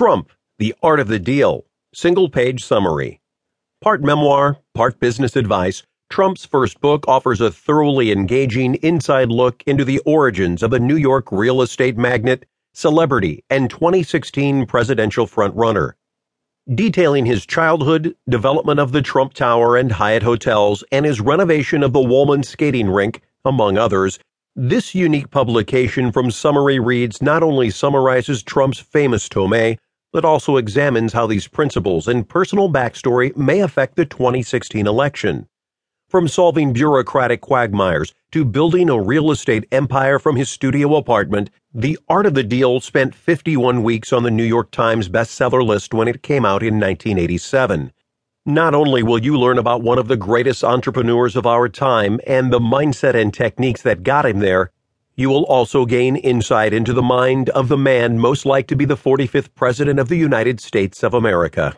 Trump, The Art of the Deal, single page summary. Part memoir, part business advice, Trump's first book offers a thoroughly engaging inside look into the origins of a New York real estate magnate, celebrity, and 2016 presidential frontrunner. Detailing his childhood, development of the Trump Tower and Hyatt hotels, and his renovation of the Wollman skating rink, among others, this unique publication from Summary Reads not only summarizes Trump's famous tome, but also examines how these principles and personal backstory may affect the 2016 election. From solving bureaucratic quagmires to building a real estate empire from his studio apartment, The Art of the Deal spent 51 weeks on the New York Times bestseller list when it came out in 1987. Not only will you learn about one of the greatest entrepreneurs of our time and the mindset and techniques that got him there, you will also gain insight into the mind of the man most like to be the 45th President of the United States of America.